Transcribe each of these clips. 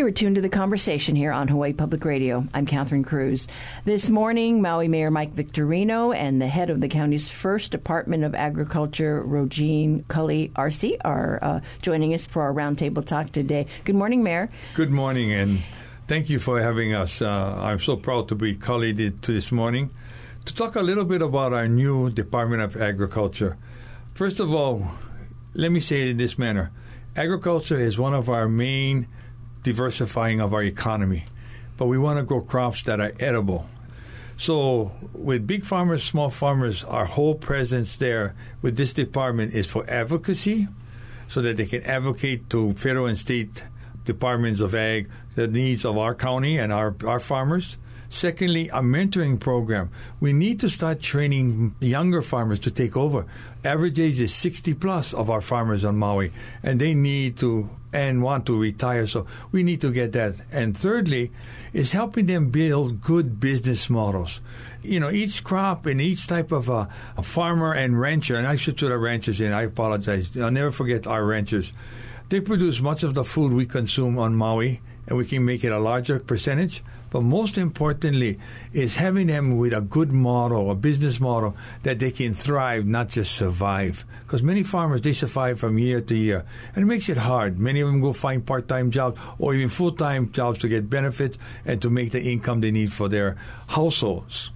You are tuned to the conversation here on Hawaii Public Radio. I'm Catherine Cruz. This morning, Maui Mayor Mike Victorino and the head of the county's first Department of Agriculture, Rogerene Kali Arce, are uh, joining us for our roundtable talk today. Good morning, Mayor. Good morning, and thank you for having us. Uh, I'm so proud to be to this morning to talk a little bit about our new Department of Agriculture. First of all, let me say it in this manner agriculture is one of our main diversifying of our economy. But we want to grow crops that are edible. So, with big farmers, small farmers, our whole presence there with this department is for advocacy, so that they can advocate to federal and state departments of ag the needs of our county and our, our farmers. Secondly, a mentoring program. We need to start training younger farmers to take over. Average age is 60 plus of our farmers on Maui, and they need to and want to retire. So we need to get that. And thirdly, is helping them build good business models. You know, each crop and each type of uh, a farmer and rancher, and I should put the ranchers in, I apologize. I'll never forget our ranchers. They produce much of the food we consume on Maui, and we can make it a larger percentage but most importantly, is having them with a good model, a business model that they can thrive, not just survive. Because many farmers, they survive from year to year. And it makes it hard. Many of them go find part time jobs or even full time jobs to get benefits and to make the income they need for their households.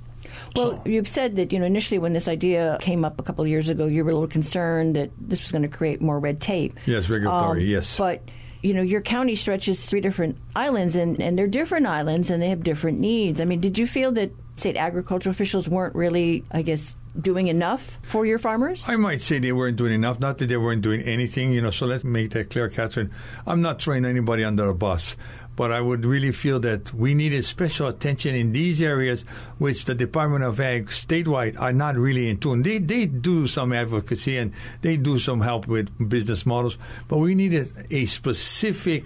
Well, so. you've said that you know initially when this idea came up a couple of years ago, you were a little concerned that this was going to create more red tape. Yes, regulatory. Um, yes, but you know, your county stretches three different islands, and, and they're different islands, and they have different needs. I mean, did you feel that state agricultural officials weren't really, I guess, doing enough for your farmers? I might say they weren't doing enough. Not that they weren't doing anything, you know. So let's make that clear, Catherine. I'm not throwing anybody under a bus, but I would really feel that we needed special attention in these areas, which the Department of Ag statewide are not really in tune. They they do some advocacy and they do some help with business models, but we needed a specific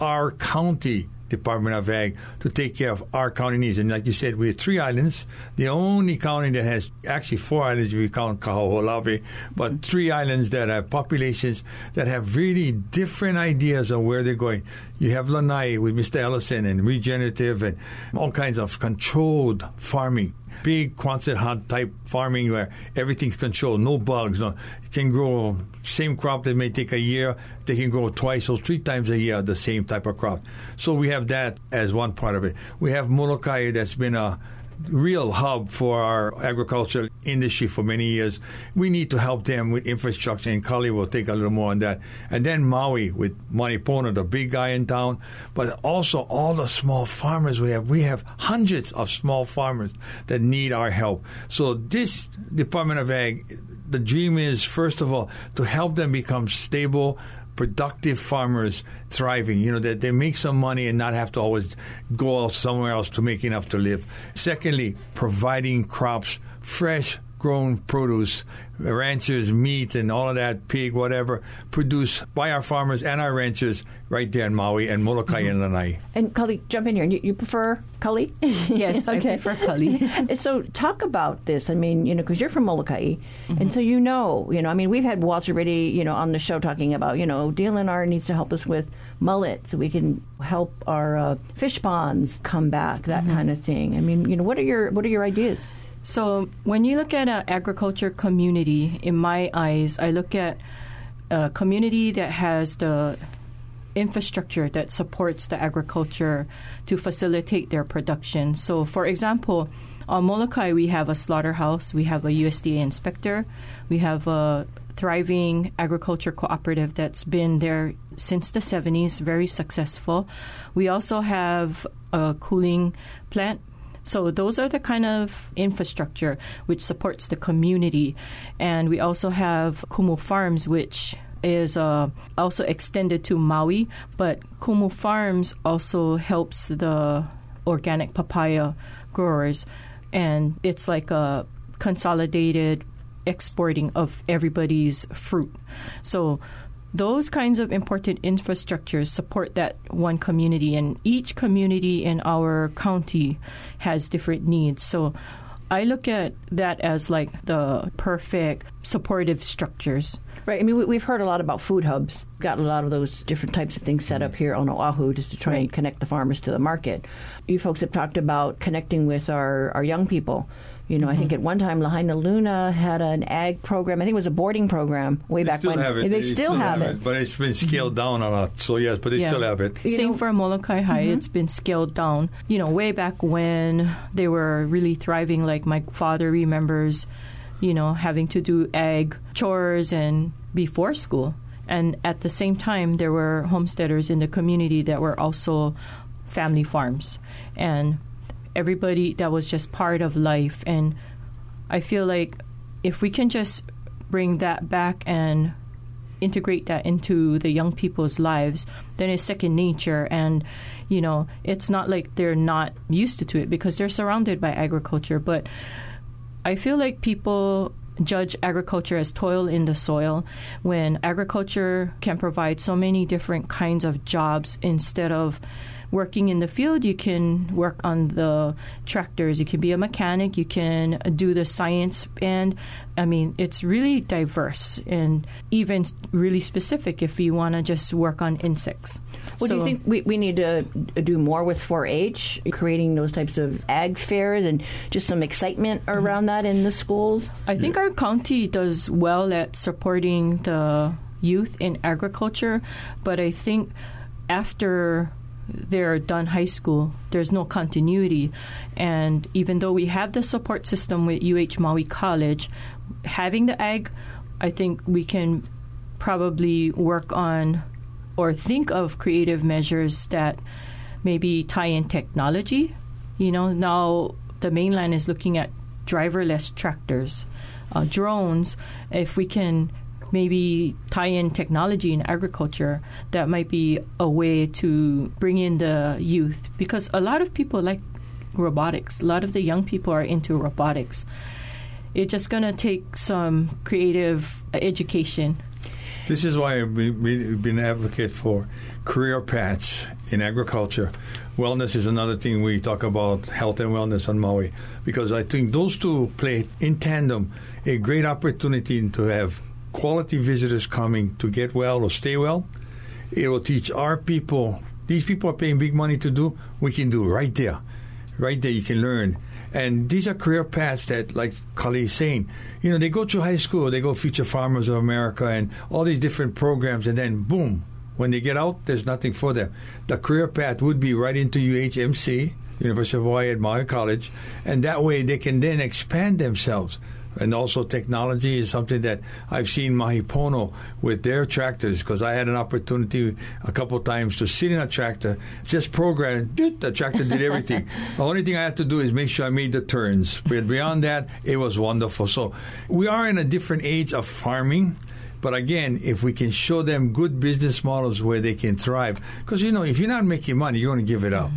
our county Department of Ag to take care of our county needs. And like you said, we have three islands. The only county that has actually four islands if you count Kahoolawe, but mm-hmm. three islands that have populations that have really different ideas of where they're going. You have Lanai with Mr. Ellison and regenerative and all kinds of controlled farming big Quonset hut type farming where everything's controlled, no bugs. No, can grow same crop that may take a year, they can grow twice or three times a year the same type of crop. So we have that as one part of it. We have Molokai that's been a real hub for our agricultural industry for many years. We need to help them with infrastructure, and Kali will take a little more on that. And then Maui with Mahi Pono, the big guy in town, but also all the small farmers we have. We have hundreds of small farmers that need our help. So this Department of Ag, the dream is first of all to help them become stable productive farmers thriving, you know, that they make some money and not have to always go somewhere else to make enough to live. Secondly, providing crops, fresh grown produce, ranchers, meat, and all of that, pig, whatever, produced by our farmers and our ranchers right there in Maui and Molokai mm-hmm. and Lanai. And Kali, jump in here. You, you prefer Kali? Yes, okay. I prefer Kali. so talk about this. I mean, you know, because you're from Molokai, mm-hmm. and so you know, you know, I mean, we've had Walter Ritte, you know, on the show talking about, you know, DLNR needs to help us with mullet so we can help our uh, fish ponds come back, that mm-hmm. kind of thing. I mean, you know, what are your what are your ideas? So when you look at an agriculture community, in my eyes, I look at a community that has the infrastructure that supports the agriculture to facilitate their production. So, for example, on Molokai, we have a slaughterhouse, we have a USDA inspector, we have a thriving agriculture cooperative that's been there since the 70s, very successful. We also have a cooling plant so those are the kind of infrastructure which supports the community. And we also have Kumu Farms, which is uh, also extended to Maui, but Kumu Farms also helps the organic papaya growers, and it's like a consolidated exporting of everybody's fruit. So those kinds of important infrastructures support that one community, and each community in our county has different needs. So I look at that as like the perfect supportive structures. Right. I mean, we, we've heard a lot about food hubs. Got a lot of those different types of things set up mm-hmm. here on Oahu just to try and connect the farmers to the market. You folks have talked about connecting with our, our young people. You know, I think mm-hmm. at one time Lahainaluna had an ag program. I think it was a boarding program way They back still when. have it. They, still, have, it. but it's been mm-hmm. scaled down a lot. So yes, but they Yeah. still have it. You Same know- for Molokai High. Mm-hmm. It's been scaled down. You know, way back when they were really thriving, like my father remembers, you know, having to do ag chores and before school. And at the same time, there were homesteaders in the community that were also family farms. And everybody that was just part of life. And I feel like if we can just bring that back and integrate that into the young people's lives, then it's second nature. And, you know, it's not like they're not used to it because they're surrounded by agriculture. But I feel like people judge agriculture as toil in the soil when agriculture can provide so many different kinds of jobs instead of working in the field you can work on the tractors. You can be a mechanic. You can do the science. And i mean it's really diverse and even really specific if you want to just work on insects. Well, do you think we, we need to do more with 4-H, creating those types of ag fairs and just some excitement mm-hmm. around that in the schools? I think our county does well at supporting the youth in agriculture, but I think after they're done high school, there's no continuity. And even though we have the support system with UH Maui College, having the ag, I think we can probably work on or think of creative measures that maybe tie in technology. You know, now the mainline is looking at driverless tractors, uh, drones. If we can maybe tie in technology in agriculture, that might be a way to bring in the youth because a lot of people like robotics. A lot of the young people are into robotics. It's just going to take some creative education This is why I've been, advocate for career paths in agriculture. Wellness is another thing we talk about, health and wellness on Maui, because I think those two play in tandem a great opportunity to have quality visitors coming to get well or stay well. It will teach our people, these people are paying big money to do, we can do right there. Right there, you can learn. And these are career paths that, like Kali is saying, you know, they go through high school, they go Future Farmers of America and all these different programs, and then boom, when they get out, there's nothing for them. The career path would be right into UHMC, University of Hawaii at Maui College, and that way they can then expand themselves. And also, technology is something that I've seen Mahi Pono with their tractors because I had an opportunity a couple times to sit in a tractor, just program, the tractor did everything. the only thing I had to do is make sure I made the turns. But beyond that, it was wonderful. So we are in a different age of farming. But again, if we can show them good business models where they can thrive, because you know, if you're not making money, you're going to give it up.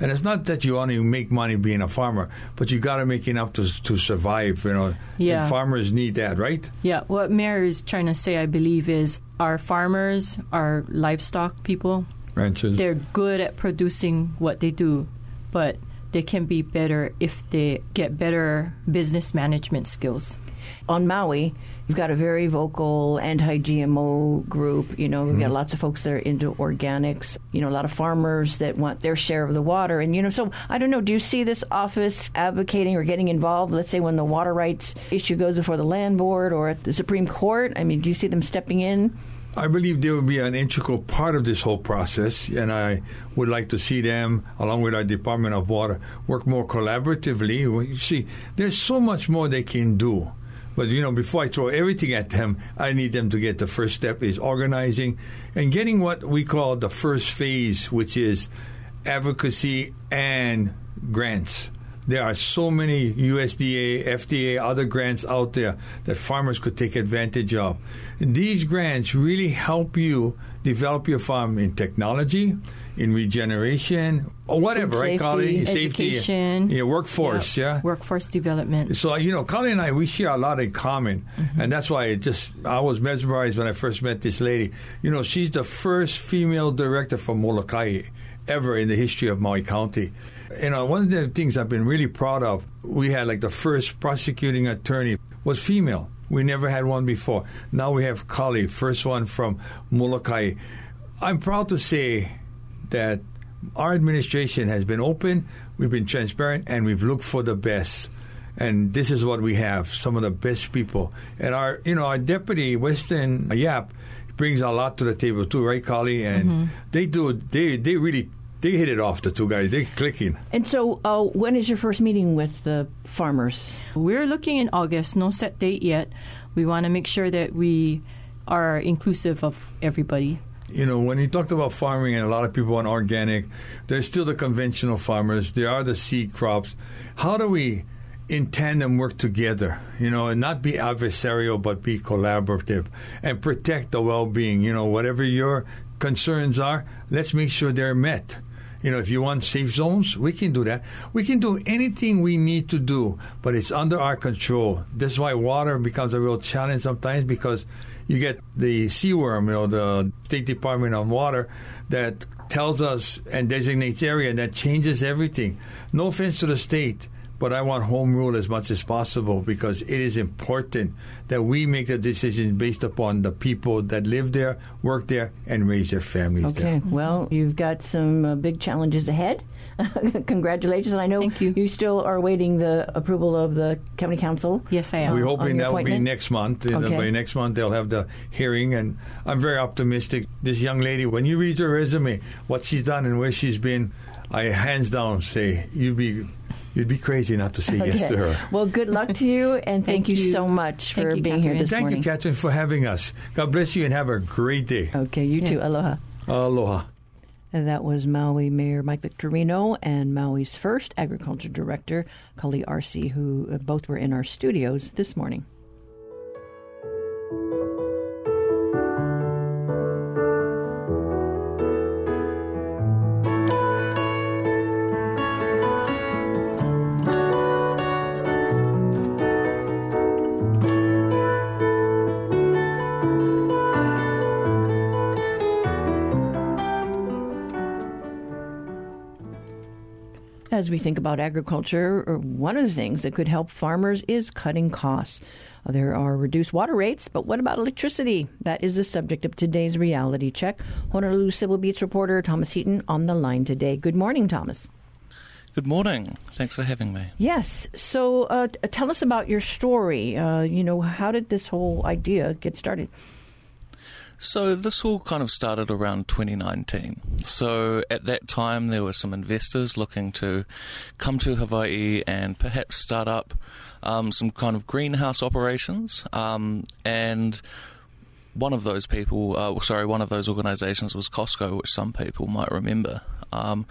And it's not that you only make money being a farmer, but you got to make enough to to survive. You know, Yeah. and farmers need that, right? Yeah, what Mayor is trying to say, I believe, is our farmers, our livestock people, Ranchers. they're good at producing what they do, but they can be better if they get better business management skills. on Maui, you've got a very vocal anti-GMO group. You know, we've got mm-hmm. lots of folks that are into organics. You know, a lot of farmers that want their share of the water. And you know, so I don't know. Do you see this office advocating or getting involved? Let's say when the water rights issue goes before the land board or at the Supreme Court. I mean, do you see them stepping in? I believe they will be an integral part of this whole process, and I would like to see them, along with our Department of Water, work more collaboratively. You see, there's so much more they can do. But you know, before I throw everything at them, I need them to get the first step is organizing and getting what we call the first phase, which is advocacy and grants. There are so many USDA, FDA, other grants out there that farmers could take advantage of. These grants really help you develop your farm in technology, in regeneration, or whatever, Food right, Kali? safety, education. yeah, workforce, yeah. Workforce development. So you know, Colin and I, we share a lot in common, mm-hmm. and that's why it just I was mesmerized when I first met this lady. You know, she's the first female director for Molokai, ever in the history of Maui County. You know, one of the things I've been really proud of, we had like the first prosecuting attorney was female. We never had one before. Now we have Kali, first one from Molokai. I'm proud to say that our administration has been open, we've been transparent, and we've looked for the best. And this is what we have: some of the best people. And our, you know, our deputy Weston Yap brings a lot to the table too, right, Kali? And mm-hmm. they do. They they really they hit it off. The two guys, they're clicking. And so, uh, when is your first meeting with the farmers? We're looking in August. No set date yet. We want to make sure that we are inclusive of everybody you know, when you talked about farming and a lot of people on organic, there's still the conventional farmers. There are the seed crops. How do we, in tandem, work together? You know, and not be adversarial, but be collaborative and protect the well-being. You know, whatever your concerns are, let's make sure they're met. You know, if you want safe zones, we can do that. We can do anything we need to do, but it's under our control. That's why water becomes a real challenge sometimes because you get the CWRM, you know, the State Department on Water, that tells us and designates area that changes everything. No offense to the state, but I want home rule as much as possible because it is important that we make the decision based upon the people that live there, work there, and raise their families okay. there. Okay, well, you've got some uh, big challenges ahead. Congratulations. And I know Thank you. you still are waiting the approval of the county council. Yes, I am. We're hoping that will be next month. Okay. know, by next month, they'll have the hearing, and I'm very optimistic. This young lady, when you read her resume, what she's done and where she's been, I hands down say you'd be You'd be crazy not to say okay. yes to her. Well, good luck to you, and thank, thank you, you, so much for you, being Catherine. here this thank morning. Thank you, Catherine, for having us. God bless you, and have a great day. Okay, you too. Aloha. Aloha. And that was Maui Mayor Mike Victorino and Maui's first agriculture director, Kali Arce, who uh, both were in our studios this morning. As we think about agriculture, uh, one of the things that could help farmers is cutting costs. Uh, there are reduced water rates, but what about electricity? That is the subject of today's reality check. Honolulu Civil Beat's reporter Thomas Heaton on the line today. Good morning, Thomas. Good morning. Thanks for having me. Yes. So, uh, tell us about your story. Uh, you know, how did this whole idea get started? So this all kind of started around 2019. So at that time, there were some investors looking to come to Hawaii and perhaps start up um, some kind of greenhouse operations. Um, and one of those people, uh, sorry, one of those organisations was Costco, which some people might remember. Um,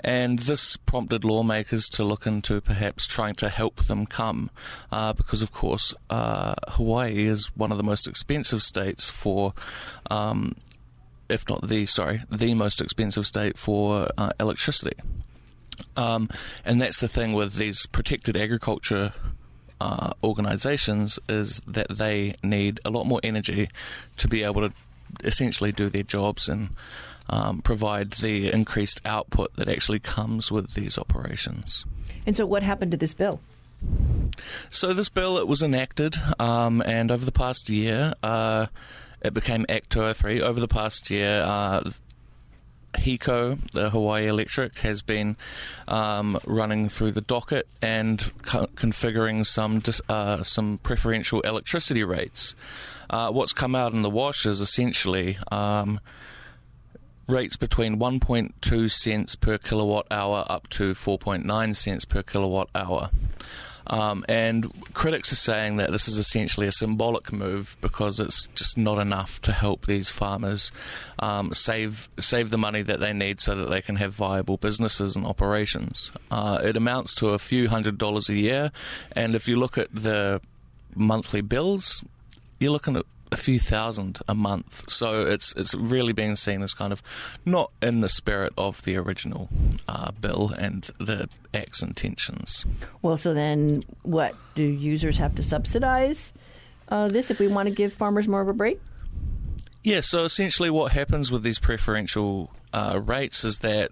and this prompted lawmakers to look into perhaps trying to help them come, uh, because of course uh, Hawaii is one of the most expensive states for. Um, if not the sorry, the most expensive state for uh, electricity, um, and that's the thing with these protected agriculture uh, organizations is that they need a lot more energy to be able to essentially do their jobs and um, provide the increased output that actually comes with these operations. And so, what happened to this bill? So, this bill it was enacted, um, and over the past year, uh, it became Act 203. Over the past year, uh, HECO, the Hawaii Electric, has been um, running through the docket and co- configuring some dis- uh, some preferential electricity rates. Uh, what's come out in the wash is essentially um, rates between 1.2 cents per kilowatt hour up to 4.9 cents per kilowatt hour. Um, and critics are saying that this is essentially a symbolic move because it's just not enough to help these farmers um, save save the money that they need so that they can have viable businesses and operations. Uh, it amounts to a few hundred dollars a year, and if you look at the monthly bills, you're looking at a few thousand a month. So it's it's really being seen as kind of not in the spirit of the original uh, bill and the act's intentions. Well, so then what do users have to subsidize uh, this if we want to give farmers more of a break? Yeah. So essentially, what happens with these preferential uh, rates is that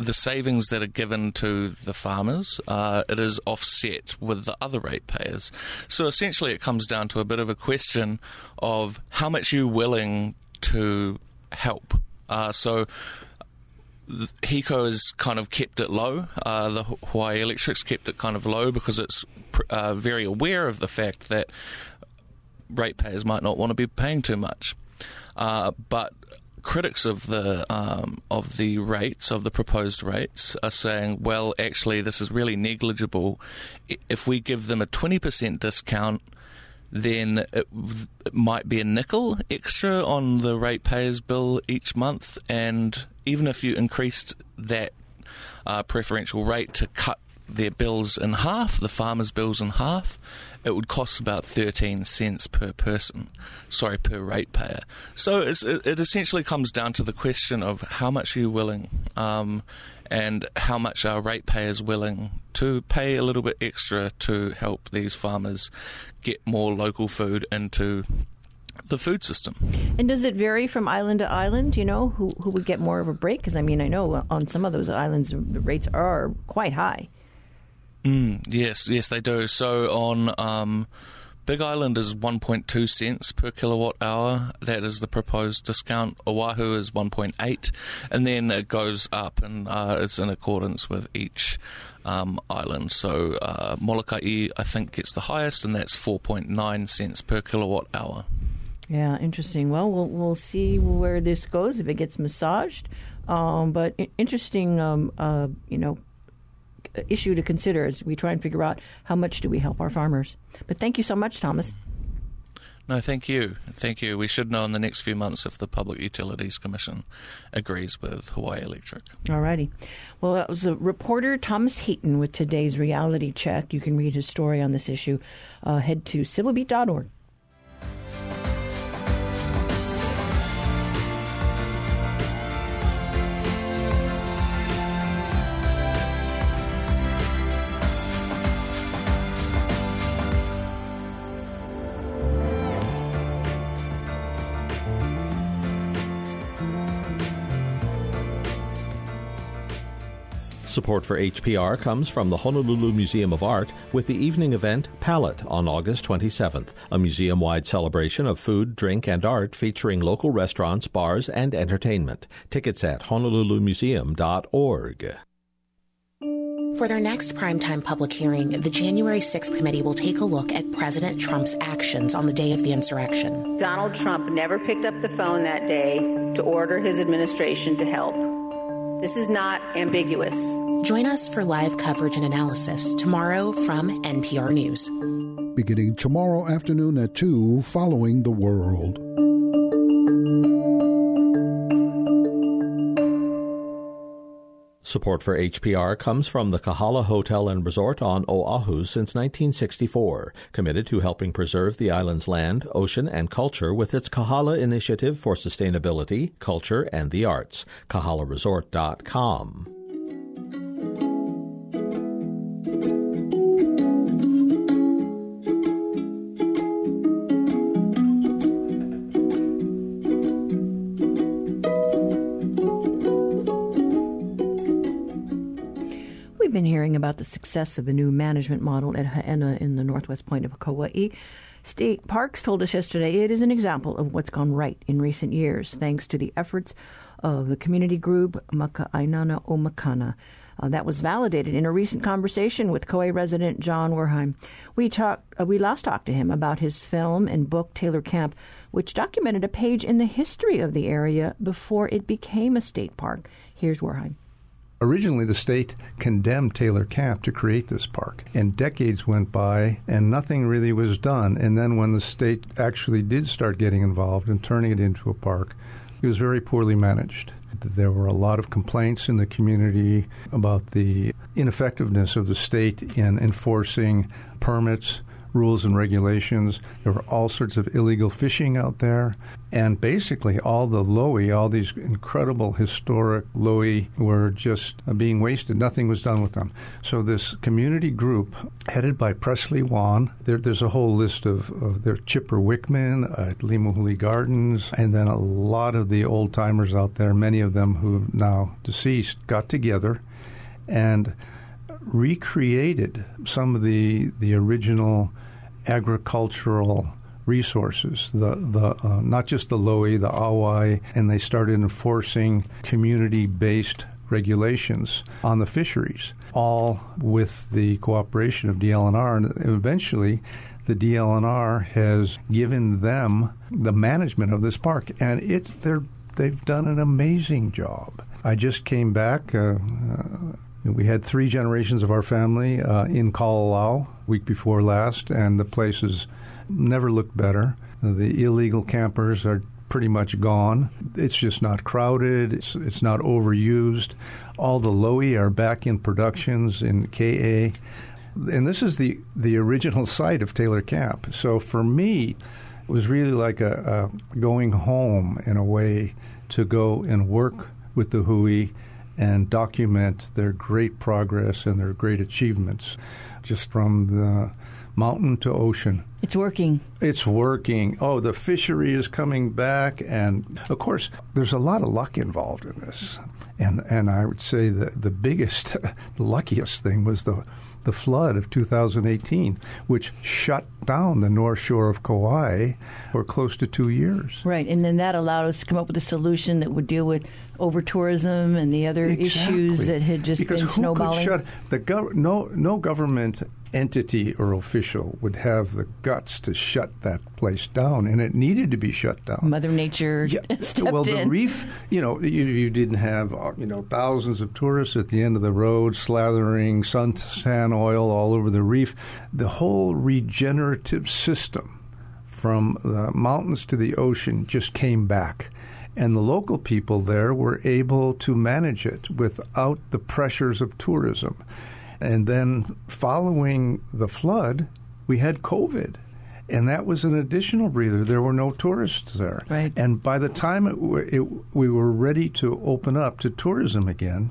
the savings that are given to the farmers, uh, it is offset with the other ratepayers. So essentially, it comes down to a bit of a question of how much you're willing to help. Uh, so HECO has kind of kept it low. Uh, the Hawaii Electric's kept it kind of low because it's uh, very aware of the fact that ratepayers might not want to be paying too much. Uh, but critics of the um, of the rates of the proposed rates are saying, well, actually, this is really negligible. If we give them a twenty percent discount, then it, it, might be a nickel extra on the ratepayers' bill each month, and even if you increased that uh, preferential rate to cut their bills in half, the farmers' bills in half, it would cost about 13 cents per person, sorry, per ratepayer. So it, it, essentially comes down to the question of how much are you willing um, and how much are ratepayers willing to pay a little bit extra to help these farmers get more local food into the food system. And does it vary from island to island? You know, who who would get more of a break? Because I mean, I know on some of those islands the rates are quite high. Mm, yes, yes, they do. So on um, Big Island is 1.2 cents per kilowatt hour. That is the proposed discount. Oahu is 1.8, and then it goes up, and uh, it's in accordance with each um, island. So uh, Molokai, I think, gets the highest, and that's 4.9 cents per kilowatt hour. Yeah, interesting. Well, we'll we'll see where this goes if it gets massaged. Um, but interesting, um, uh, you know, issue to consider as we try and figure out how much do we help our farmers. But thank you so much, Thomas. No, thank you. Thank you. We should know in the next few months if the Public Utilities Commission agrees with Hawaii Electric. All righty. Well, that was a reporter, Thomas Heaton, with today's reality check. You can read his story on this issue. Uh, head to civilbeat.org. Support for HPR comes from the Honolulu Museum of Art with the evening event Palette on August 27th, a museum wide celebration of food, drink, and art featuring local restaurants, bars, and entertainment. Tickets at honolulumuseum.org. For their next primetime public hearing, the January 6th committee will take a look at President Trump's actions on the day of the insurrection. Donald Trump never picked up the phone that day to order his administration to help. This is not ambiguous. Join us for live coverage and analysis tomorrow from NPR News. Beginning tomorrow afternoon at 2, following the world. Support for HPR comes from the Kahala Hotel and Resort on Oahu since 1964, committed to helping preserve the island's land, ocean, and culture with its Kahala Initiative for Sustainability, Culture, and the Arts. KahalaResort.com. about the success of a new management model at Haena in the northwest point of Kauai. State Parks told us yesterday it is an example of what's gone right in recent years, thanks to the efforts of the community group Maka'ainana o Makana. Uh, that was validated in a recent conversation with Kauai resident John Wehrheim. We talked, uh, we last talked to him about his film and book Taylor Camp, which documented a page in the history of the area before it became a state park. Here's Wehrheim. Originally, the state condemned Taylor Camp to create this park, and decades went by and nothing really was done. And then, when the state actually did start getting involved and turning it into a park, it was very poorly managed. There were a lot of complaints in the community about the ineffectiveness of the state in enforcing permits, rules and regulations. There were all sorts of illegal fishing out there. And basically, all the lo'i, all these incredible historic lo'i, were just uh, being wasted. Nothing was done with them. So, this community group, headed by Presley Wann, there, there's a whole list of, of their Chipper Wichman at Limahuli Gardens, and then a lot of the old timers out there, many of them who are now deceased, got together and recreated some of the the original agricultural resources, the the uh, not just the lo'i, the auwai, and they started enforcing community-based regulations on the fisheries, all with the cooperation of DLNR, and eventually. The DLNR has given them the management of this park, and it's they're they've done an amazing job. I just came back. Uh, uh, we had three generations of our family uh, in Kalalau week before last, and the place has never looked better. The illegal campers are pretty much gone. It's just not crowded. It's, it's not overused. All the lo'i are back in productions in KA. And this is the, the original site of Taylor Camp. So for me, it was really like a, a going home in a way to go and work with the Hui and document their great progress and their great achievements just from the mountain to ocean. It's working. It's working. Oh, the fishery is coming back. And of course, there's a lot of luck involved in this. And, and I would say the, the biggest, the luckiest thing was the the flood of 2018, which shut down the north shore of Kauai for close to two years. Right, and then that allowed us to come up with a solution that would deal with over tourism and the other exactly. issues that had just because been who snowballing. Could shut, the gov- no, no government entity or official would have the guts to shut that place down, and it needed to be shut down. Mother Nature yeah, stepped well, the in. reef, you know, you, you didn't have uh, you know thousands of tourists at the end of the road slathering suntan oil all over the reef. The whole regenerative system from the mountains to the ocean just came back. And the local people there were able to manage it without the pressures of tourism. And then following the flood, we had COVID. And that was an additional breather. There were no tourists there. Right. And by the time it, it, we were ready to open up to tourism again,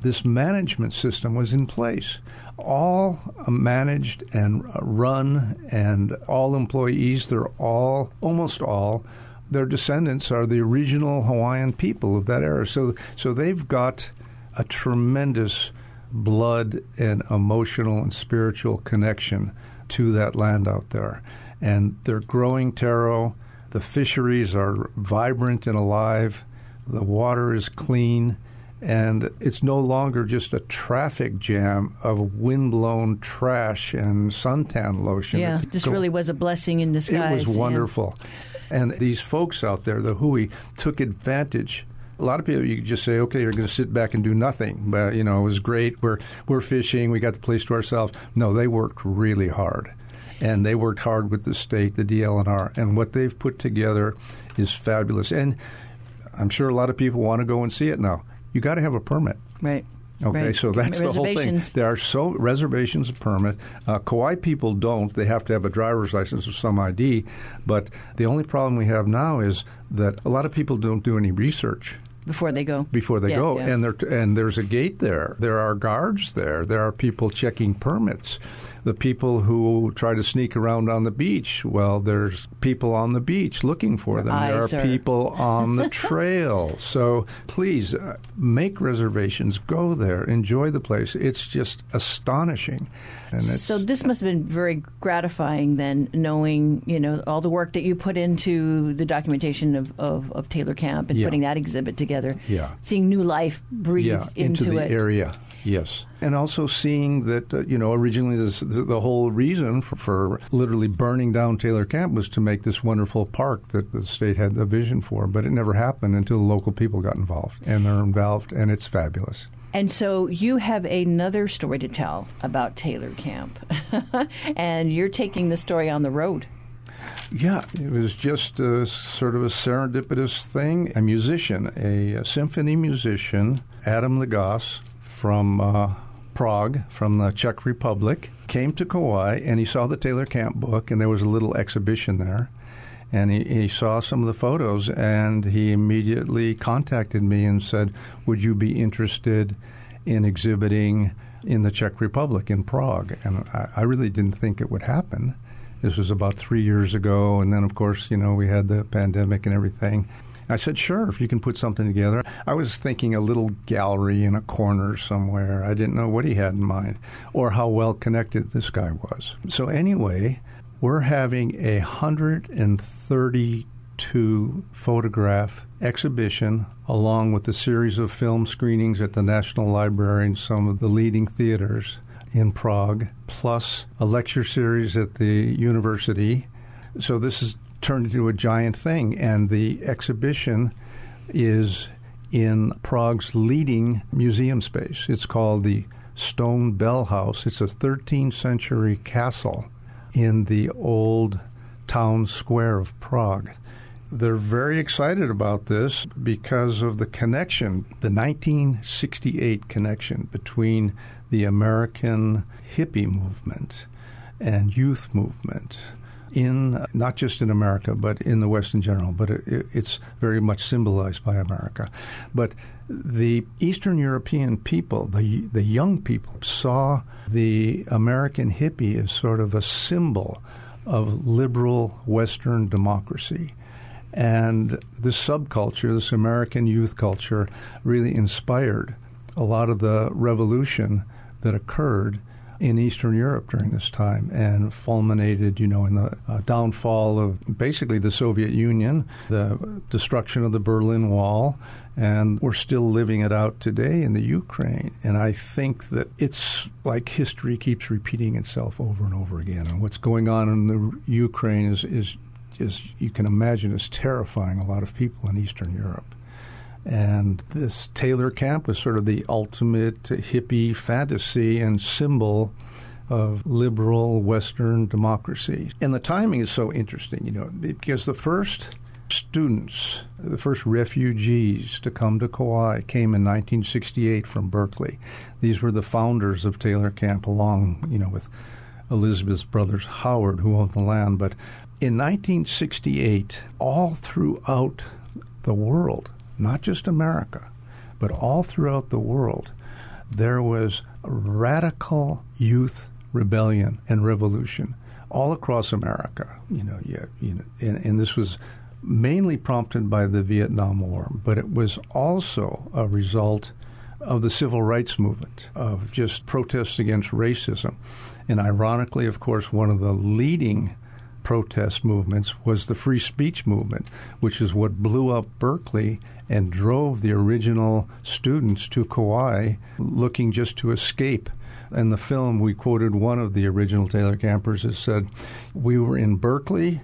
this management system was in place. All uh, managed and uh, run, and all employees, they're all, almost all, their descendants are the original Hawaiian people of that era. So, so they've got a tremendous blood and emotional and spiritual connection to that land out there. And they're growing taro. The fisheries are vibrant and alive. The water is clean. And it's no longer just a traffic jam of windblown trash and suntan lotion. Yeah, this really was a blessing in disguise. It was yeah. wonderful. And these folks out there, the Hui, took advantage a lot of people you just say, okay, you're going to sit back and do nothing. But you know, it was great. We're we're fishing. We got the place to ourselves. No, they worked really hard, and they worked hard with the state, the DLNR, and what they've put together is fabulous. And I'm sure a lot of people want to go and see it now. You got to have a permit. Right. Okay, Right. so that's the whole thing. There are so reservations of permit. Uh, Kauai people don't; they have to have a driver's license or some ID. But the only problem we have now is that a lot of people don't do any research Before they go. before they Yeah, go, yeah. and there and there's a gate there. There are guards there. There are people checking permits. The people who try to sneak around on the beach, well, there's people on the beach looking for them. There are are- people on the trail. So please uh, make reservations. Go there. Enjoy the place. It's just astonishing. And So this must have been very gratifying then, knowing you know all the work that you put into the documentation of, of, of Taylor Camp and Yeah. putting that exhibit together. Yeah. Seeing new life breathe yeah, into, the it. area. Yes, and also seeing that uh, you know originally this, the, the whole reason for, for literally burning down Taylor Camp was to make this wonderful park that the state had a vision for, but it never happened until the local people got involved, and they're involved, and it's fabulous. And so you have another story to tell about Taylor Camp, and you're taking the story on the road. Yeah, it was just a, sort of a serendipitous thing. A musician, a, symphony musician, Adam Lagasse from uh, Prague from the Czech Republic, came to Kauai, and he saw the Taylor Camp book, and there was a little exhibition there. And he, he saw some of the photos, and he immediately contacted me and said, Would you be interested in exhibiting in the Czech Republic, in Prague? And I, I really didn't think it would happen. This was about three years ago, and then, of course, you know, we had the pandemic and everything. I said, sure, if you can put something together. I was thinking a little gallery in a corner somewhere. I didn't know what he had in mind or how well connected this guy was. So, anyway, we're having a 132 photograph exhibition along with a series of film screenings at the National Library and some of the leading theaters in Prague, plus a lecture series at the university. So, this is turned into a giant thing. And the exhibition is in Prague's leading museum space. It's called the Stone Bell House. It's a 13th century castle in the old town square of Prague. They're very excited about this because of the connection, the 1968 connection between the American hippie movement and youth movement in not just in America, but in the West in general. But it, it's very much symbolized by America. But the Eastern European people, the the young people, saw the American hippie as sort of a symbol of liberal Western democracy. And this subculture, this American youth culture, really inspired a lot of the revolution that occurred in Eastern Europe during this time and fulminated, you know, in the uh, downfall of basically the Soviet Union, the destruction of the Berlin Wall, and we're still living it out today in the Ukraine. And I think that it's like history keeps repeating itself over and over again. And what's going on in the Ukraine is, is, is you can imagine, is terrifying a lot of people in Eastern Europe. And this Taylor camp was sort of the ultimate hippie fantasy and symbol of liberal Western democracy. And the timing is so interesting, you know, because the first students, the first refugees to come to Kauai came in 1968 from Berkeley. These were the founders of Taylor Camp, along, you know, with Elizabeth's brothers Howard, who owned the land. But in 1968, all throughout the world, not just America, but all throughout the world, there was radical youth rebellion and revolution all across America. You know, yeah, you know, and, and this was mainly prompted by the Vietnam War, but it was also a result of the civil rights movement, of just protests against racism. And ironically, of course, one of the leading protest movements was the free speech movement, which is what blew up Berkeley and drove the original students to Kauai looking just to escape. In the film, we quoted one of the original Taylor campers that said, We were in Berkeley.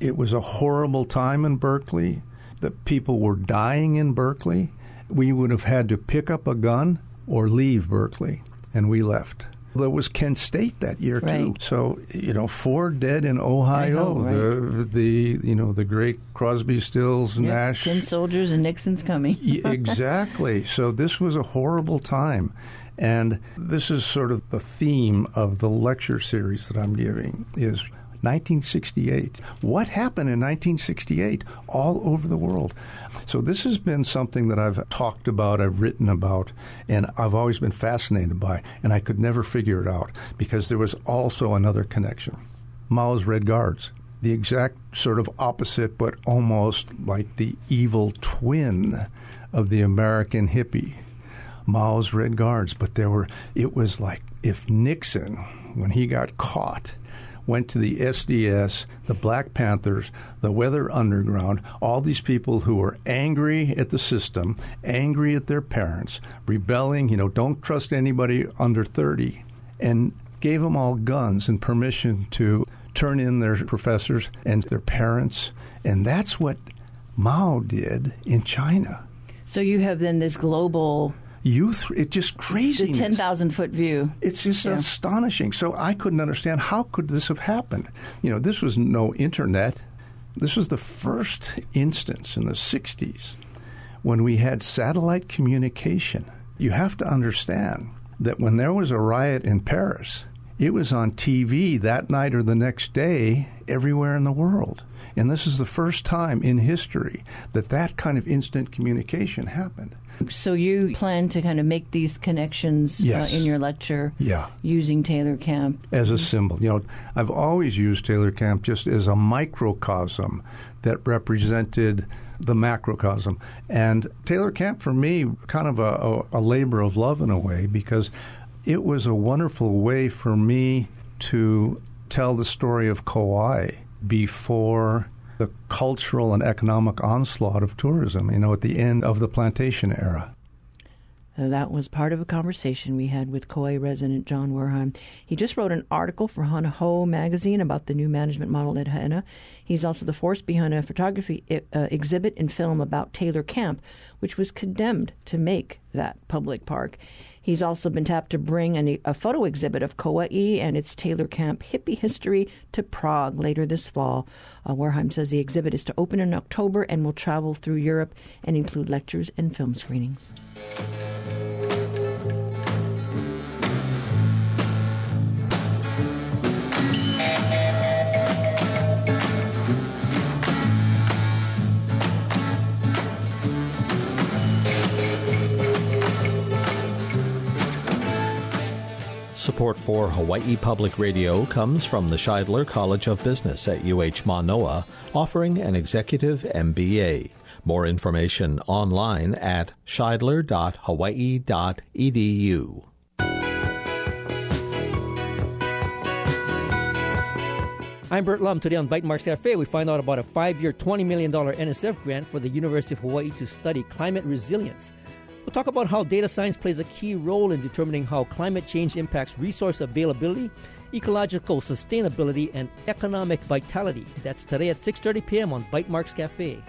It was a horrible time in Berkeley. The people were dying in Berkeley. We would have had to pick up a gun or leave Berkeley, and we left. There was Kent State that year right. too. So you know, four dead in Ohio. Know, right. The the you know the great Crosby, Stills, yep, Nash, ten soldiers, and Nixon's coming. exactly. So this was a horrible time, and this is sort of the theme of the lecture series that I'm giving is 1968. What happened in 1968 all over the world? So, this has been something that I've talked about, I've written about, and I've always been fascinated by, and I could never figure it out because there was also another connection Mao's Red Guards. The exact sort of opposite, but almost like the evil twin of the American hippie. Mao's Red Guards, but there were, it was like if Nixon, when he got caught, went to the SDS, the Black Panthers, the Weather Underground, all these people who were angry at the system, angry at their parents, rebelling, you know, don't trust anybody under 30, and gave them all guns and permission to turn in their professors and their parents. And that's what Mao did in China. So you have then this global youth. It just crazy. The ten thousand foot view. It's just yeah. astonishing. So I couldn't understand how could this have happened. You know, this was no internet. This was the first instance in the '60s when we had satellite communication. You have to understand that when there was a riot in Paris, it was on TV that night or the next day everywhere in the world. And this is the first time in history that that kind of instant communication happened. So you plan to kind of make these connections Yes. uh, in your lecture Yeah. using Taylor Camp. as a symbol. You know, I've always used Taylor Camp just as a microcosm that represented the macrocosm. And Taylor Camp, for me, kind of a, a, a labor of love in a way because it was a wonderful way for me to tell the story of Kauai before the cultural and economic onslaught of tourism, you know, at the end of the plantation era. Uh, that was part of a conversation we had with Kauai resident John Wehrheim. He just wrote an article for Hana Hou magazine about the new management model at Hāʻena. He's also the force behind a photography uh, exhibit and film about Taylor Camp, which was condemned to make that public park. He's also been tapped to bring an, a photo exhibit of Kauai and its Taylor Camp hippie history to Prague later this fall. Uh, says the exhibit is to open in October and will travel through Europe and include lectures and film screenings. Support for Hawaii Public Radio comes from the Shidler College of Business at UH Manoa, offering an executive MBA. More information online at shidler.hawaii.edu. I'm Bert Lum. Today on Bytemarks Cafe, we find out about a five year, $20 million NSF grant for the University of Hawaii to study climate resilience. We'll talk about how data science plays a key role in determining how climate change impacts resource availability, ecological sustainability, and economic vitality. That's today at 6:30 p.m. on Bytemarks Cafe.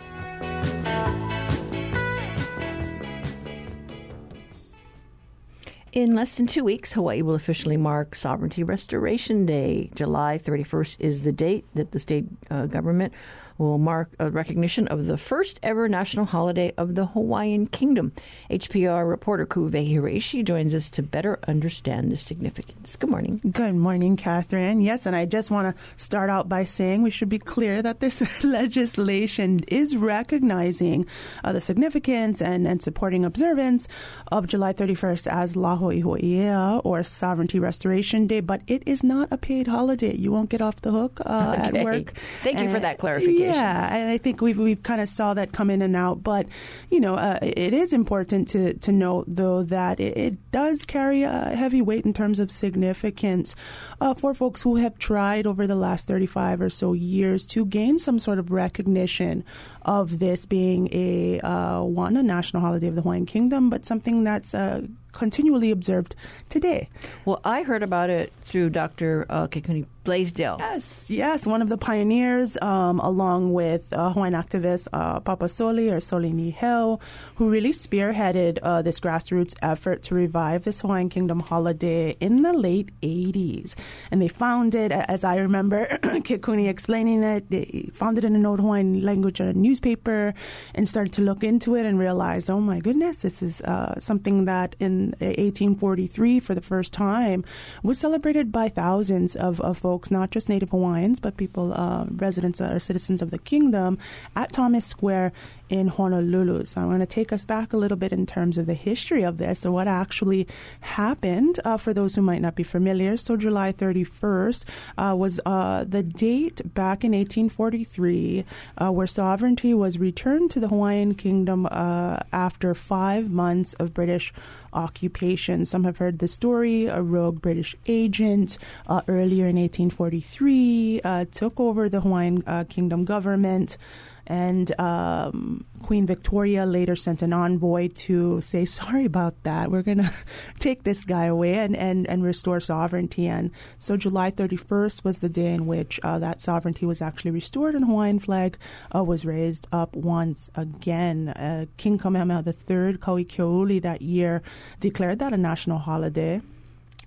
In less than two weeks, Hawaii will officially mark Sovereignty Restoration Day. July 31st is the date that the state uh, government will mark a recognition of the first ever national holiday of the Hawaiian Kingdom. HPR reporter Ku'uwehi Hiraishi joins us to better understand the significance. Good morning. Good morning, Catherine. Yes, and I just want to start out by saying we should be clear that this legislation is recognizing uh, the significance and, and supporting observance of July 31st as La Ho'iho'ia or Sovereignty Restoration Day, but it is not a paid holiday. You won't get off the hook uh, Okay. at work. Thank you for that clarification. Yeah, and I think we've we've kind of saw that come in and out, but you know, uh, it is important to to note though that it, it does carry a heavy weight in terms of significance uh, for folks who have tried over the last 35 or so years to gain some sort of recognition of this being a uh, one a national holiday of the Hawaiian Kingdom, but something that's uh, continually observed today. Well, I heard about it through Dr. Uh, Kekuni Blaisdell. Yes, yes, one of the pioneers, um, along with uh, Hawaiian activist uh, Papa Soli or Soli Niheu, who really spearheaded uh, this grassroots effort to revive this Hawaiian Kingdom holiday in the late 80s. And they founded, as I remember Kekuni explaining it, they founded in an old Hawaiian language a newspaper and started to look into it and realized, oh my goodness, this is uh, something that in 1843 for the first time was celebrated by thousands of, of folks, not just Native Hawaiians, but people, uh, residents or citizens of the kingdom at Thomas Square in Honolulu. So I'm going to take us back a little bit in terms of the history of this and what actually happened uh, for those who might not be familiar. So July 31st uh, was uh, the date back in 1843 uh, where sovereignty was returned to the Hawaiian kingdom uh, after five months of British occupation. Some have heard the story. A rogue British agent uh, earlier in 1843 uh, took over the Hawaiian kingdom government. And um, Queen Victoria later sent an envoy to say, sorry about that. We're going to take this guy away and, and, and restore sovereignty. And so July 31st was the day in which uh, that sovereignty was actually restored and Hawaiian flag uh, was raised up once again. Uh, King Kamehameha III, Kauikeaouli, that year declared that a national holiday.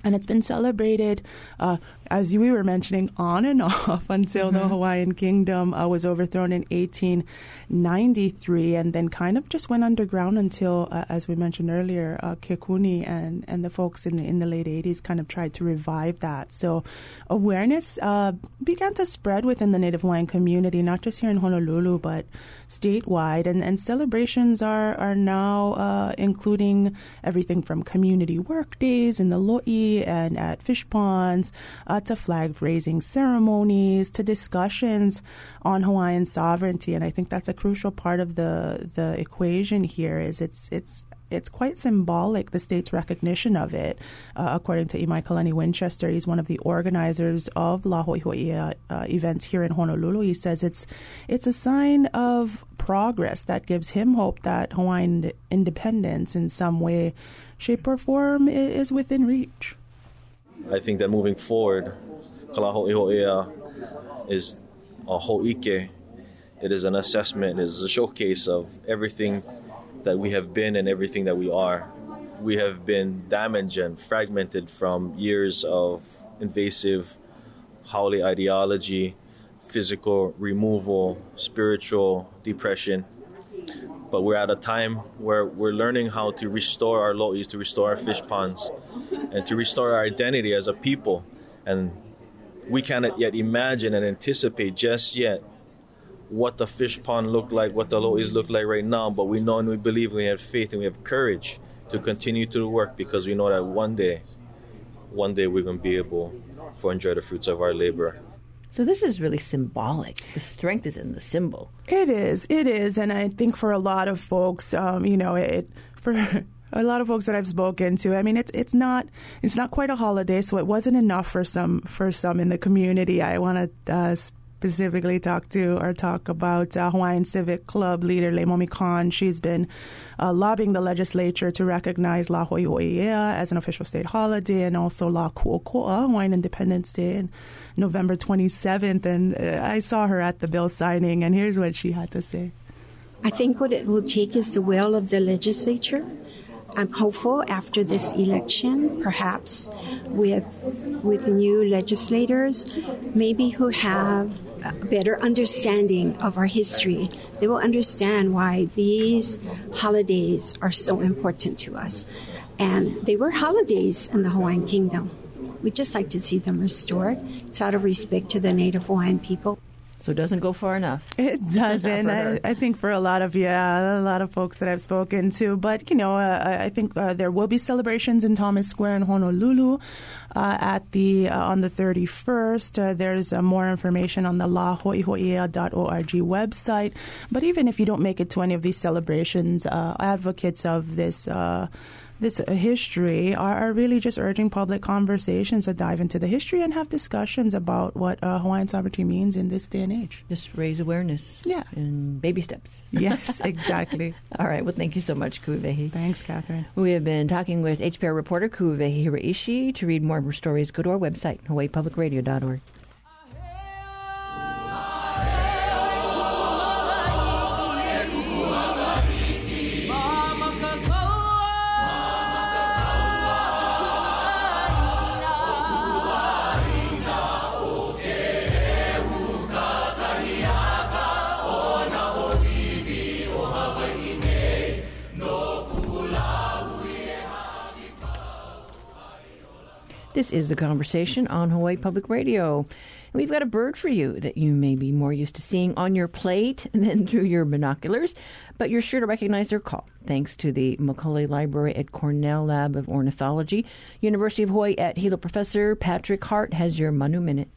And it's been celebrated, uh, as we were mentioning, on and off until mm-hmm. the Hawaiian Kingdom uh, was overthrown in 1893, and then kind of just went underground until, uh, as we mentioned earlier, uh, Kekuni and and the folks in the, in the late 80s kind of tried to revive that. So awareness uh, began to spread within the Native Hawaiian community, not just here in Honolulu, but statewide, and, and celebrations are are now uh, including everything from community work days in the lo'i and at fish ponds uh, to flag raising ceremonies to discussions on Hawaiian sovereignty. And I think that's a crucial part of the the equation here. Is it's it's it's quite symbolic, the state's recognition of it. Uh, according to Imaikalani Winchester, he's one of the organizers of La Ho'iho'ia uh, events here in Honolulu. He says it's it's a sign of progress that gives him hope that Hawaiian independence in some way, shape, or form is within reach. I think that moving forward, Kalaho'iho'ia is a ho'ike. It is an assessment, it is a showcase of everything that we have been and everything that we are. We have been damaged and fragmented from years of invasive haole ideology, physical removal, spiritual depression. But we're at a time where we're learning how to restore our lo'is, to restore our fish ponds, and to restore our identity as a people. And we cannot yet imagine and anticipate just yet what the fish pond looked like, what the lo'is look like right now, but we know and we believe we have faith and we have courage to continue to work because we know that one day, one day we're going to be able to enjoy the fruits of our labor. So this is really symbolic. The strength is in the symbol. It is. It is, and I think for a lot of folks, um, you know, it for a lot of folks that I've spoken to, I mean, it's it's not it's not quite a holiday, so it wasn't enough for some for some in the community. I want to uh, specifically talk to or talk about uh, Hawaiian Civic Club leader Leimomi Khan. She's been uh, lobbying the legislature to recognize La Ho'iho'ia as an official state holiday and also La Ku'oko'a, Hawaiian Independence Day, in November 27th. And uh, I saw her at the bill signing, and here's what she had to say. I think what it will take is the will of the legislature. I'm hopeful after this election, perhaps with with new legislators, maybe who have better understanding of our history, they will understand why these holidays are so important to us. And they were holidays in the Hawaiian Kingdom. We'd just like to see them restored. It's out of respect to the Native Hawaiian people. So it doesn't go far enough. It doesn't. I, I, think for a lot of yeah, a lot of folks that I've spoken to, but you know, uh, I think uh, there will be celebrations in Thomas Square in Honolulu uh, at the uh, on the 31st. Uh, there's uh, more information on the laho'iho'ia.org website. But even if you don't make it to any of these celebrations, advocates of this this history are, are, really just urging public conversations to dive into the history and have discussions about what uh, Hawaiian sovereignty means in this day and age. Just raise awareness. Yeah. In baby steps. Yes, exactly. All right. Well, thank you so much, Ku'uwehi. Thanks, Catherine. We have been talking with HPR reporter Ku'uwehi Hiraishi. To read more of her stories, go to our website, hawaiipublicradio.org. This is The Conversation on Hawaii Public Radio. we've got a bird for you that you may be more used to seeing on your plate than through your binoculars, but you're sure to recognize their call thanks to the Macaulay Library at Cornell Lab of Ornithology. University of Hawaii at Hilo professor Patrick Hart has your Manu Minute.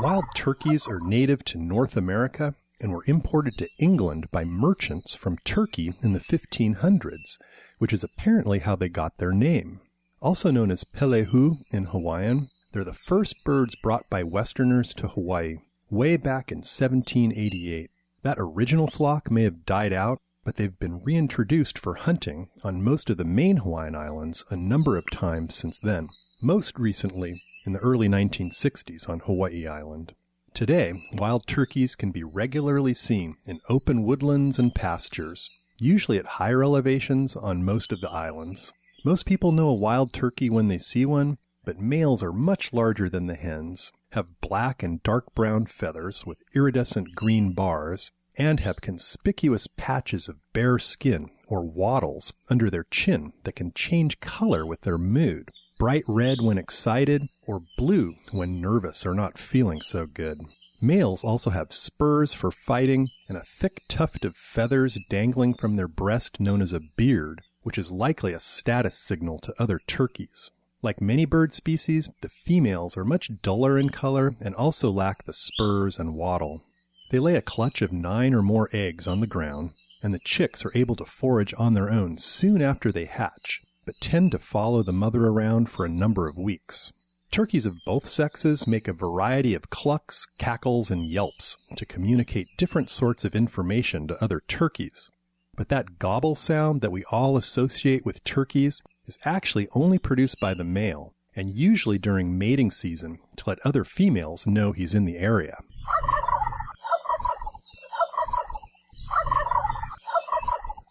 Wild turkeys are native to North America and were imported to England by merchants from Turkey in the 1500s which is apparently how they got their name. Also known as pelehu in Hawaiian, they're the first birds brought by Westerners to Hawaii way back in 1788. That original flock may have died out, but they've been reintroduced for hunting on most of the main Hawaiian islands a number of times since then, most recently in the early 1960s on Hawaii Island. Today, wild turkeys can be regularly seen in open woodlands and pastures, usually at higher elevations on most of the islands. Most people know a wild turkey when they see one, but males are much larger than the hens, have black and dark brown feathers with iridescent green bars, and have conspicuous patches of bare skin or wattles under their chin that can change color with their mood bright red when excited, or blue when nervous or not feeling so good. Males also have spurs for fighting and a thick tuft of feathers dangling from their breast known as a beard, which is likely a status signal to other turkeys. Like many bird species, the females are much duller in color and also lack the spurs and wattle. They lay a clutch of nine or more eggs on the ground, and the chicks are able to forage on their own soon after they hatch, but tend to follow the mother around for a number of weeks. Turkeys of both sexes make a variety of clucks, cackles, and yelps to communicate different sorts of information to other turkeys. But that gobble sound that we all associate with turkeys is actually only produced by the male, and usually during mating season to let other females know he's in the area.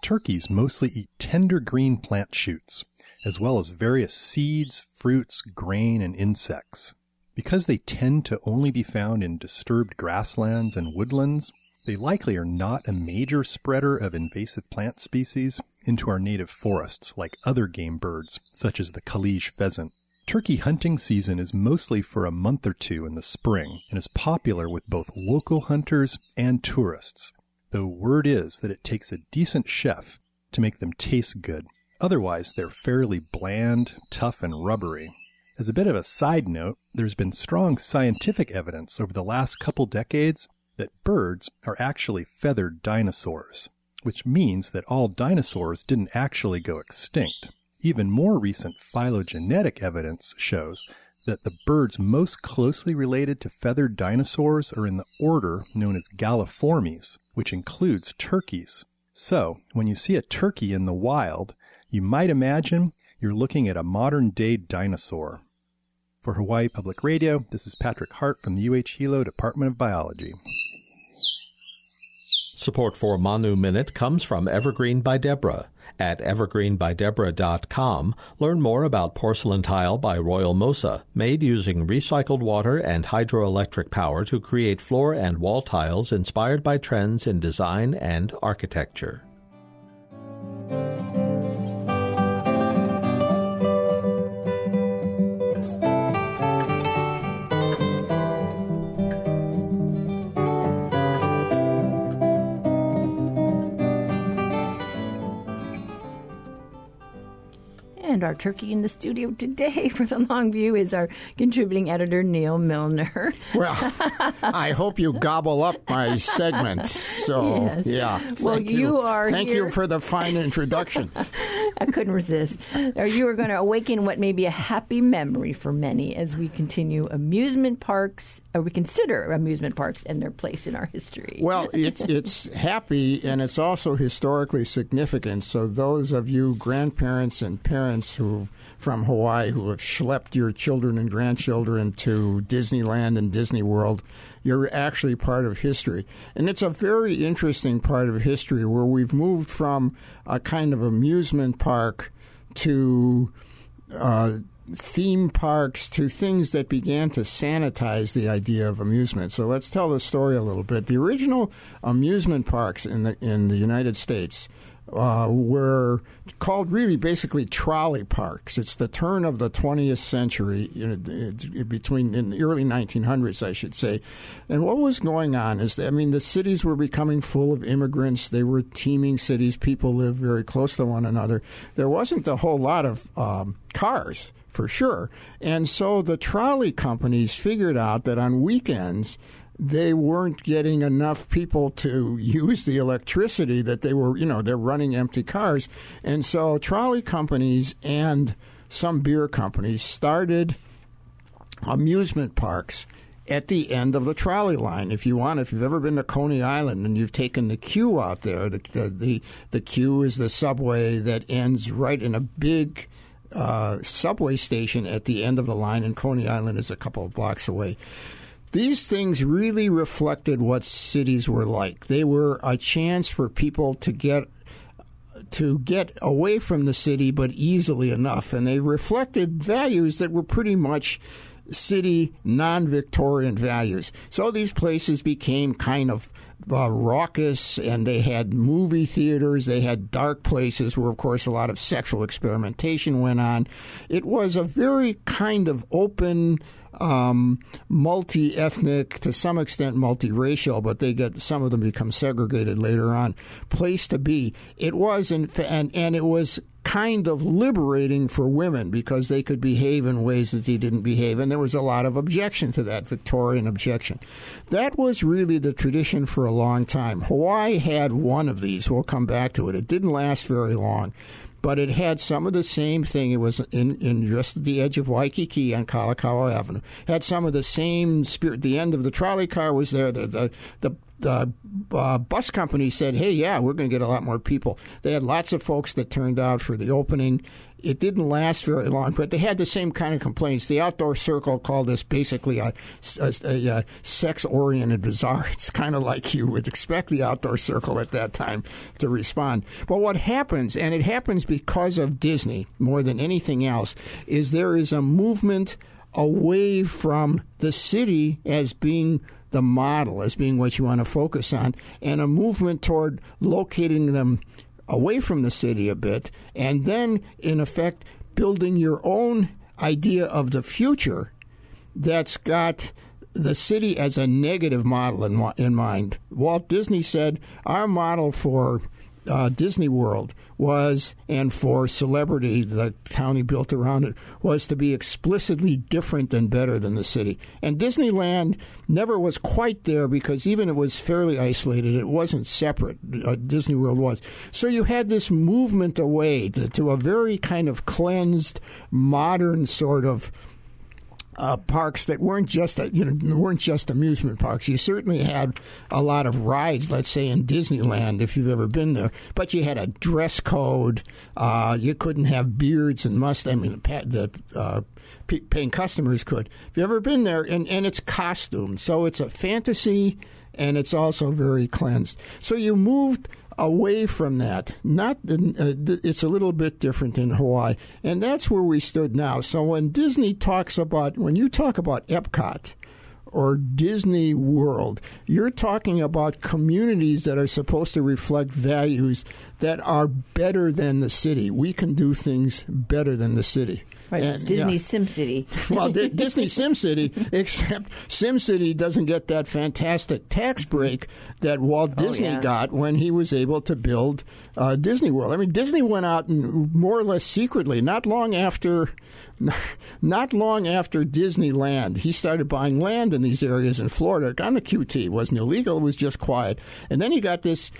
Turkeys mostly eat tender green plant shoots, as well as various seeds, fruits, grain, and insects. Because they tend to only be found in disturbed grasslands and woodlands, they likely are not a major spreader of invasive plant species into our native forests like other game birds, such as the Kalij pheasant. Turkey hunting season is mostly for a month or two in the spring and is popular with both local hunters and tourists though word is that it takes a decent chef to make them taste good. Otherwise, they're fairly bland, tough, and rubbery. As a bit of a side note, there's been strong scientific evidence over the last couple decades that birds are actually feathered dinosaurs, which means that all dinosaurs didn't actually go extinct. Even more recent phylogenetic evidence shows that the birds most closely related to feathered dinosaurs are in the order known as Galliformes, which includes turkeys. So, when you see a turkey in the wild, you might imagine you're looking at a modern day dinosaur. For Hawaii Public Radio, this is Patrick Hart from the UH Hilo Department of Biology. Support for Manu Minute comes from Evergreen by Deborah. At evergreenbydeborah.com, learn more about porcelain tile by Royal Mosa, made using recycled water and hydroelectric power to create floor and wall tiles inspired by trends in design and architecture. And our turkey in the studio today for the long view is our contributing editor, Neal Milner. Well, I hope you gobble up my segment. So, Yes. yeah. Well, thank you are Thank here- you for the fine introduction. I couldn't resist. Or you are going to awaken what may be a happy memory for many as we continue amusement parks, or we consider amusement parks and their place in our history. Well, it's it's happy and it's also historically significant. So those of you grandparents and parents who from Hawaii who have schlepped your children and grandchildren to Disneyland and Disney World, you're actually part of history. And it's a very interesting part of history where we've moved from a kind of amusement park to uh, theme parks to things that began to sanitize the idea of amusement. So let's tell the story a little bit. The original amusement parks in the in the United States uh, were called really basically trolley parks. It's the turn of the 20th century, between in the early 1900s, I should say. And what was going on is, that, I mean, the cities were becoming full of immigrants. They were teeming cities. People lived very close to one another. There wasn't a whole lot of um, cars for sure. And so the trolley companies figured out that on weekends, they weren't getting enough people to use the electricity that they were, you know, they're running empty cars. And so trolley companies and some beer companies started amusement parks at the end of the trolley line. If you want, if you've ever been to Coney Island and you've taken the Q out there, the the the, the Q is the subway that ends right in a big uh, subway station at the end of the line, and Coney Island is a couple of blocks away. These things really reflected what cities were like. They were a chance for people to get to get away from the city, but easily enough, and they reflected values that were pretty much city non Victorian values. So these places became kind of uh, raucous and they had movie theaters, they had dark places where, of course, a lot of sexual experimentation went on. It was a very kind of open, um, multi ethnic, to some extent multiracial, but they get some of them become segregated later on. Place to be. It was, in, and, and it was kind of liberating for women because they could behave in ways that they didn't behave. And there was a lot of objection to that, Victorian objection. That was really the tradition for a long time. Hawaii had one of these. We'll come back to it. It didn't last very long. But it had some of the same thing. It was in, in just at the edge of Waikiki on Kalakaua Avenue. Had some of the same spirit. The end of the trolley car was there. The the, the the uh, bus company said, "Hey, yeah, we're going to get a lot more people." They had lots of folks that turned out for the opening. It didn't last very long, but they had the same kind of complaints. The outdoor circle called this basically a, a, a, a sex-oriented bazaar. It's kind of like you would expect the outdoor circle at that time to respond. But what happens, and it happens because of Disney more than anything else, is there is a movement away from the city as being the model as being what you want to focus on, and a movement toward locating them away from the city a bit, and then, in effect, building your own idea of the future that's got the city as a negative model in, in mind. Walt Disney said, Our model for uh, Disney World was, and for Celebration, the he built around it, was to be explicitly different and better than the city. And Disneyland never was quite there because even it was fairly isolated, it wasn't separate. Uh, Disney World was. So you had this movement away to, to a very kind of cleansed, modern sort of uh, parks that weren't just you know weren't just amusement parks. You certainly had a lot of rides, let's say in Disneyland, if you've ever been there. But you had a dress code. Uh, you couldn't have beards and mustache. I mean, the uh, paying customers could. If you've ever been there, and and it's costumed, so it's a fantasy, and it's also very cleansed. So you moved away from that. Not uh, it's a little bit different in Hawaii, and that's where we stood now. So when Disney talks about when you talk about Epcot or Disney World, you're talking about communities that are supposed to reflect values that are better than the city. We can do things better than the city. Right, and, it's Disney yeah. SimCity. well, D- Disney SimCity, except SimCity doesn't get that fantastic tax break that Walt oh, Disney oh, yeah. got when he was able to build uh, Disney World. I mean, Disney went out and more or less secretly, not long after not long after Disneyland, he started buying land in these areas in Florida on the QT. It wasn't illegal, it was just quiet. And then he got this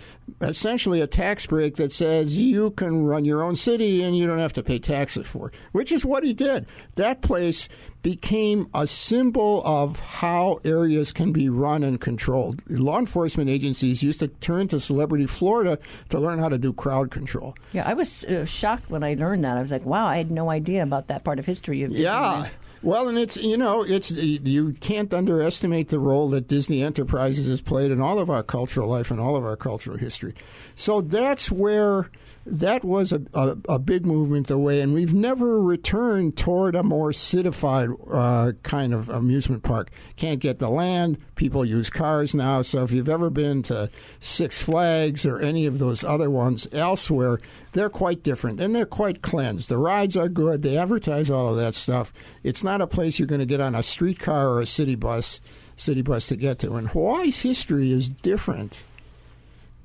essentially a tax break that says you can run your own city and you don't have to pay taxes for it, which is what he did. That place became a symbol of how areas can be run and controlled. Law enforcement agencies used to turn to Celebration Florida to learn how to do crowd control. Yeah, I was uh, shocked when I learned that. I was like, wow, I had no idea about that part of history. Of yeah. Well, and it's you know it's you can't underestimate the role that Disney Enterprises has played in all of our cultural life and all of our cultural history. So that's where that was a, a, a, big movement away, and we've never returned toward a more citified uh, kind of amusement park. Can't get the land. People use cars now. So if you've ever been to Six Flags or any of those other ones elsewhere, they're quite different and they're quite cleansed. The rides are good. They advertise all of that stuff. It's not a place you're going to get on a streetcar or a city bus, city bus to get to. And Hawaii's history is different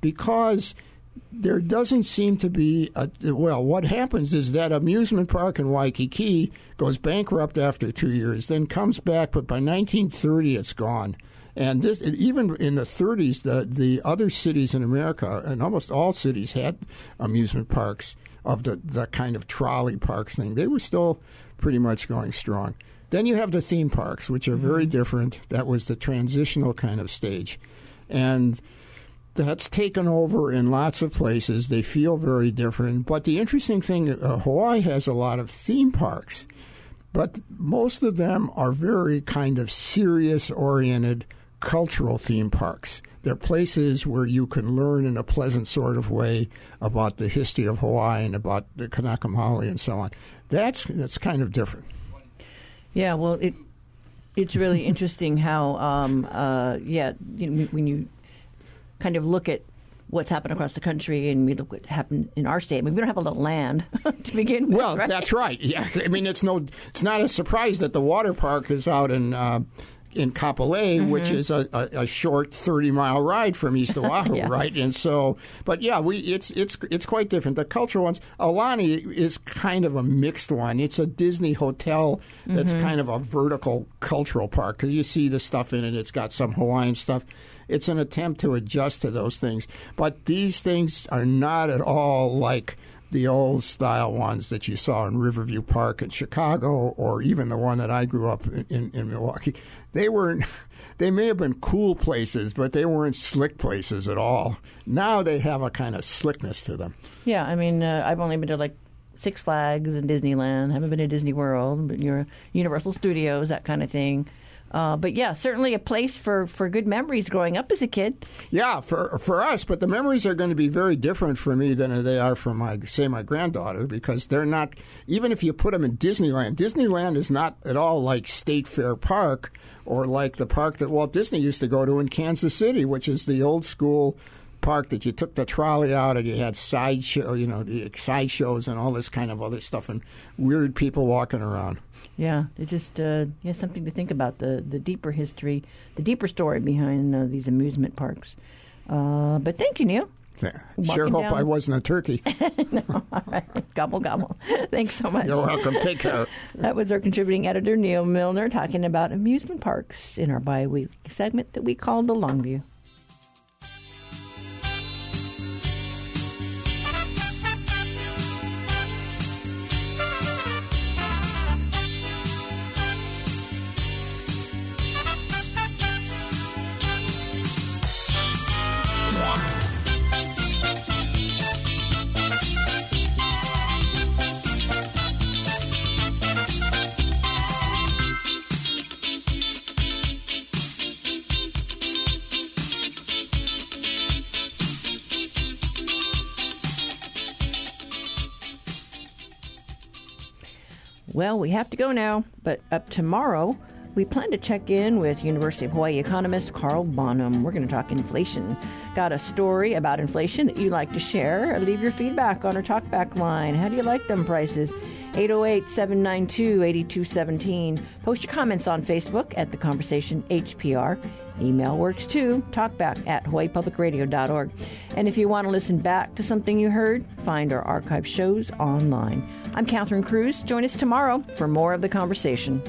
because – there doesn't seem to be a well what happens is that amusement park in Waikiki goes bankrupt after 2 years then comes back but by 1930 it's gone. And this even in the 30s the the other cities in America and almost all cities had amusement parks of the the kind of trolley parks thing. They were still pretty much going strong. Then you have the theme parks which are very mm-hmm. different. That was the transitional kind of stage. And that's taken over in lots of places. They feel very different. But the interesting thing, uh, Hawaii has a lot of theme parks, but most of them are very kind of serious oriented cultural theme parks. They're places where you can learn in a pleasant sort of way about the history of Hawaii and about the Kanaka Maoli and so on. That's that's kind of different. Yeah, well, it it's really interesting how, um, uh, yeah, you know, when you kind of look at what's happened across the country and we look what happened in our state. I mean, we don't have a lot of land to begin with. Well, right? that's right. Yeah, I mean, it's no, it's not a surprise that the water park is out in. Uh, in Kapolei, mm-hmm. which is a, a, a, short thirty mile ride from East Oahu, yeah. right? And so, but yeah, we it's it's it's quite different. The cultural ones, Aulani is kind of a mixed one. It's a Disney hotel that's mm-hmm. kind of a vertical cultural park because you see the stuff in it. It's got some Hawaiian stuff. It's an attempt to adjust to those things, but these things are not at all like the old style ones that you saw in Riverview Park in Chicago, or even the one that I grew up in, in, in Milwaukee. They weren't. They may have been cool places, but they weren't slick places at all. Now they have a kind of slickness to them. Yeah, I mean, uh, I've only been to like Six Flags and Disneyland. I haven't been to Disney World, but you're Universal Studios, that kind of thing. Uh, but yeah, certainly a place for, for good memories growing up as a kid. Yeah, for for us, but the memories are going to be very different for me than they are for my say my granddaughter because they're not. Even if you put them in Disneyland, Disneyland is not at all like State Fair Park or like the park that Walt Disney used to go to in Kansas City, which is the old school park that you took the trolley out and you had sideshow, you know, the side shows and all this kind of other stuff and weird people walking around. Yeah, it's just uh, yeah something to think about the the deeper history, the deeper story behind uh, these amusement parks. Uh, but thank you, Neil. Yeah, sure hope down. I wasn't a turkey. no, all right. Gobble, gobble. Thanks so much. You're welcome. Take care. that was our contributing editor, Neal Milner, talking about amusement parks in our bi weekly segment that we called The Longview. Well, we have to go now, but up tomorrow, we plan to check in with University of Hawaii economist Carl Bonham. We're going to talk inflation. Got a story about inflation that you'd like to share? Leave your feedback on our talkback line. How do you like them prices? 808 792 8217. Post your comments on Facebook at The Conversation HPR. Email works too, talkback at hawaiipublicradio.org. And if you want to listen back to something you heard, find our archive shows online. I'm Catherine Cruz. Join us tomorrow for more of the conversation.